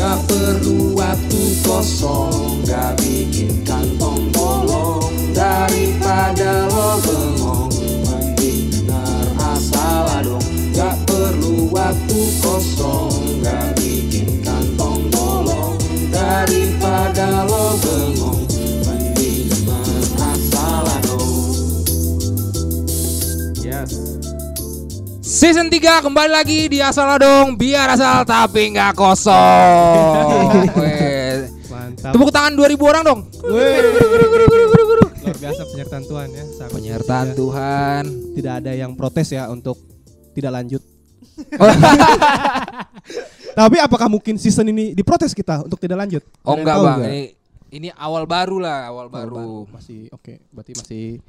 Gak perlu waktu kosong. Gak bikin kantong bolong. Daripada Season 3 kembali lagi di Asal dong biar asal tapi nggak kosong. Mantap. Tepuk tangan 2000 orang dong. Luar biasa penyertaan Tuhan ya. Sangat Penyertaan luar biasa. Tuhan. Tidak ada yang protes ya untuk tidak lanjut. Tapi apakah mungkin season ini diprotes kita untuk tidak lanjut? Oh enggak bang, ini ini awal baru lah, awal baru. Masih oke, berarti masih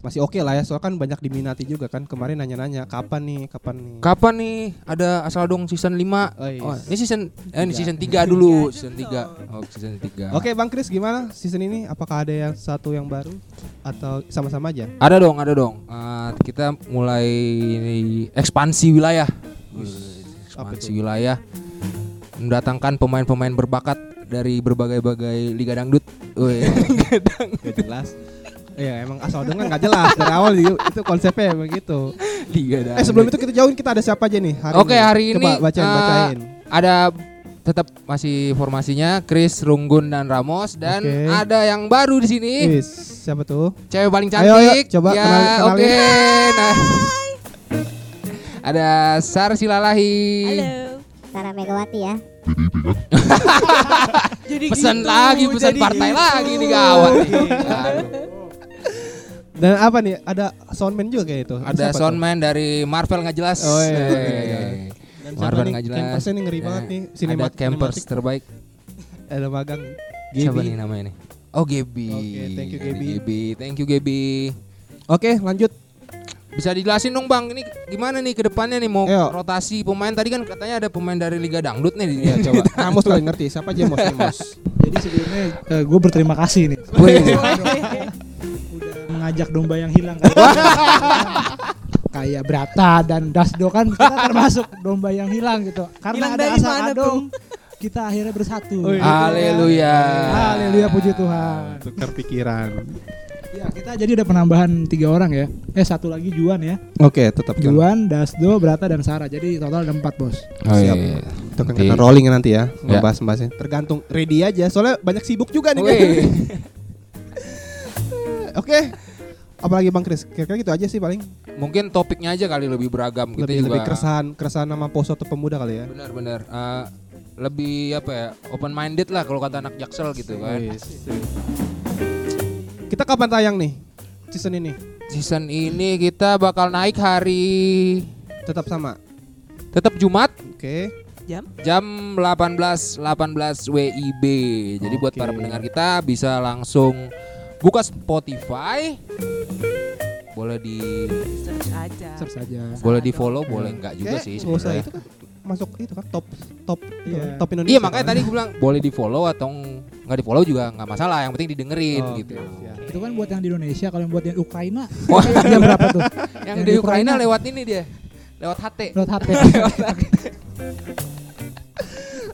masih oke lah ya. Soalnya kan banyak diminati juga kan. Kemarin nanya-nanya kapan nih, kapan nih. Kapan nih ada asal dong season 5? Oh, iya. Oh, ini season eh ini season 3 dulu, season 3. Oh, season 3. Oke, Bang Kris gimana season ini? Apakah ada yang satu yang baru atau sama-sama aja? Ada dong, ada dong. Eh, kita mulai ekspansi wilayah. Ekspansi wilayah. Mendatangkan pemain-pemain berbakat dari berbagai-bagai liga dangdut. Wih. Gak jelas. Iya, emang asal dengan nggak jelas dari awal itu, itu konsepnya begitu. liga. Eh sebelum itu kita jauhin kita ada siapa aja nih hari Oke, ini? hari ini Coba bacain, bacain. ada tetap masih formasinya Chris, Runggun dan Ramos dan Oke. ada yang baru di sini. Wis, siapa tuh? Cewek paling Ayo, cantik. ayo, coba ya, kenal-. Oke. Nah. Ada Sar Silalahi. Halo. Sarah Megawati ya. Jadi Pesan gitu, lagi, pesan jadi partai gitu. lagi nih gawat nih. Dan apa nih? Ada soundman juga kayak itu. Ada Siapa tuh? soundman dari Marvel nggak jelas. Oh, iya, iya, Eh, iya. Dan siapa Marvel nih? nggak jelas. Campersnya nih ngeri banget nih. ada Sinemat- campers sinematik. terbaik. Ada magang. Siapa Gaby. nih namanya nih? Oh Gebi. Oke, thank you, Ada Gaby. Thank you Gebi. Oke, lanjut. Bisa dijelasin dong bang, ini gimana nih ke depannya nih mau Ayo. rotasi pemain tadi kan katanya ada pemain dari Liga Dangdut nih Ya dia coba. Ramos tuh ngerti. Siapa aja Mos nih? Jadi sebelumnya gue berterima kasih nih Mengajak domba yang hilang kan. kayak Brata dan Dasdo kan kita termasuk domba yang hilang gitu. Karena Hilang ada dari asal mana adong kita akhirnya bersatu. Oh, iya. Haleluya. Haleluya puji Tuhan. Tukar pikiran. Ya kita jadi ada penambahan tiga orang ya. Eh satu lagi Juan ya. Oke, tetap kan. Juan, Dasdo, Brata dan Sarah. Jadi total ada empat bos. Oh, Siap. iya. Itu kan Nanti- kita rolling nanti ya, Ya. ngebahas-bahasnya. Tergantung ready aja, soalnya banyak sibuk juga nih. Oke. Apalagi Bang Kris, kira-kira gitu aja sih paling. Mungkin topiknya aja kali lebih beragam kita lebih juga. lebih keresahan, keresahan nama poso atau pemuda kali ya. Benar-benar eh, lebih apa ya? Open minded lah kalau kata anak Jaksel gitu kan. Wis. Kita kapan tayang nih? Season ini Season ini kita bakal naik hari tetap sama. tetap Jumat Oke. Jam? jam 18 18 WIB. Jadi buat Oke. para pendengar kita bisa langsung buka Spotify. Boleh di Search aja. Search saja. boleh di follow, boleh enggak juga Kayak sih sebenarnya. itu kan masuk itu kan top top itu kan, top Indonesia. Iya makanya kan. tadi gue bilang boleh di follow atau nggak di follow juga nggak masalah. Yang penting didengerin Oh, gitu. siap. Itu kan buat yang di Indonesia, kalau yang buat yang Ukraina Wah. jam berapa tuh? Yang Yang di di Ukraina Ukraina. lewat ini dia, lewat HT. Lewat HP.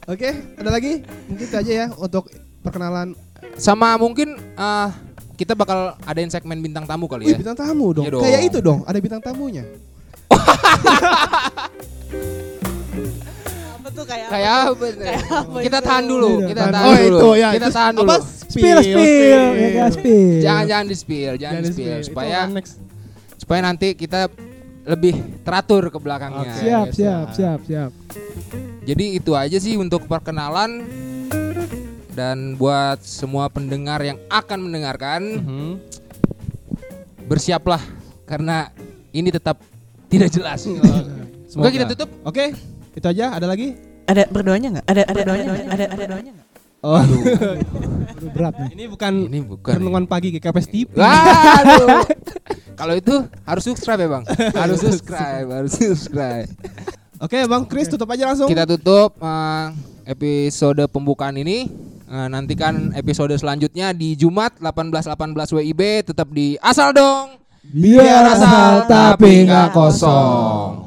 Oke, ada lagi? Mungkin itu aja ya untuk perkenalan. Sama mungkin eh, kita bakal adain segmen bintang tamu kali Wih, ya. bintang tamu dong. Iya dong. Kayak itu dong, ada bintang tamunya. Apa tuh kayak Kayak apa? Kayak apa Kita tahan dulu, Iya, kita tahan. tahan Oh, dulu. itu ya, Kita tahan apa? dulu. Spill, spill, ya kan, spill. Jangan jangan di spill, jangan di spill supaya next. supaya nanti kita lebih teratur ke belakangnya. Oke. Siap, Yes, siap, ya. siap, siap. Jadi itu aja sih untuk perkenalan dan buat semua pendengar yang akan mendengarkan Mhm. bersiaplah karena ini tetap tidak jelas. Semoga kita tutup. Oke, itu aja. Ada lagi? Ada berdoanya nggak? Ada ada doanya nggak? Ada ada doanya nggak? Oh, Aduh, berat nih. ini bukan Ini bukan. renungan pagi GKPS TV. Waduh. Kalau itu harus subscribe ya bang. Harus subscribe, harus subscribe. Oke, Bang Kris tutup aja langsung. Kita tutup eh, episode pembukaan ini. Eh, nantikan episode selanjutnya di Jumat 18.18 WIB tetap di asal dong. Biar asal tapi nggak kosong.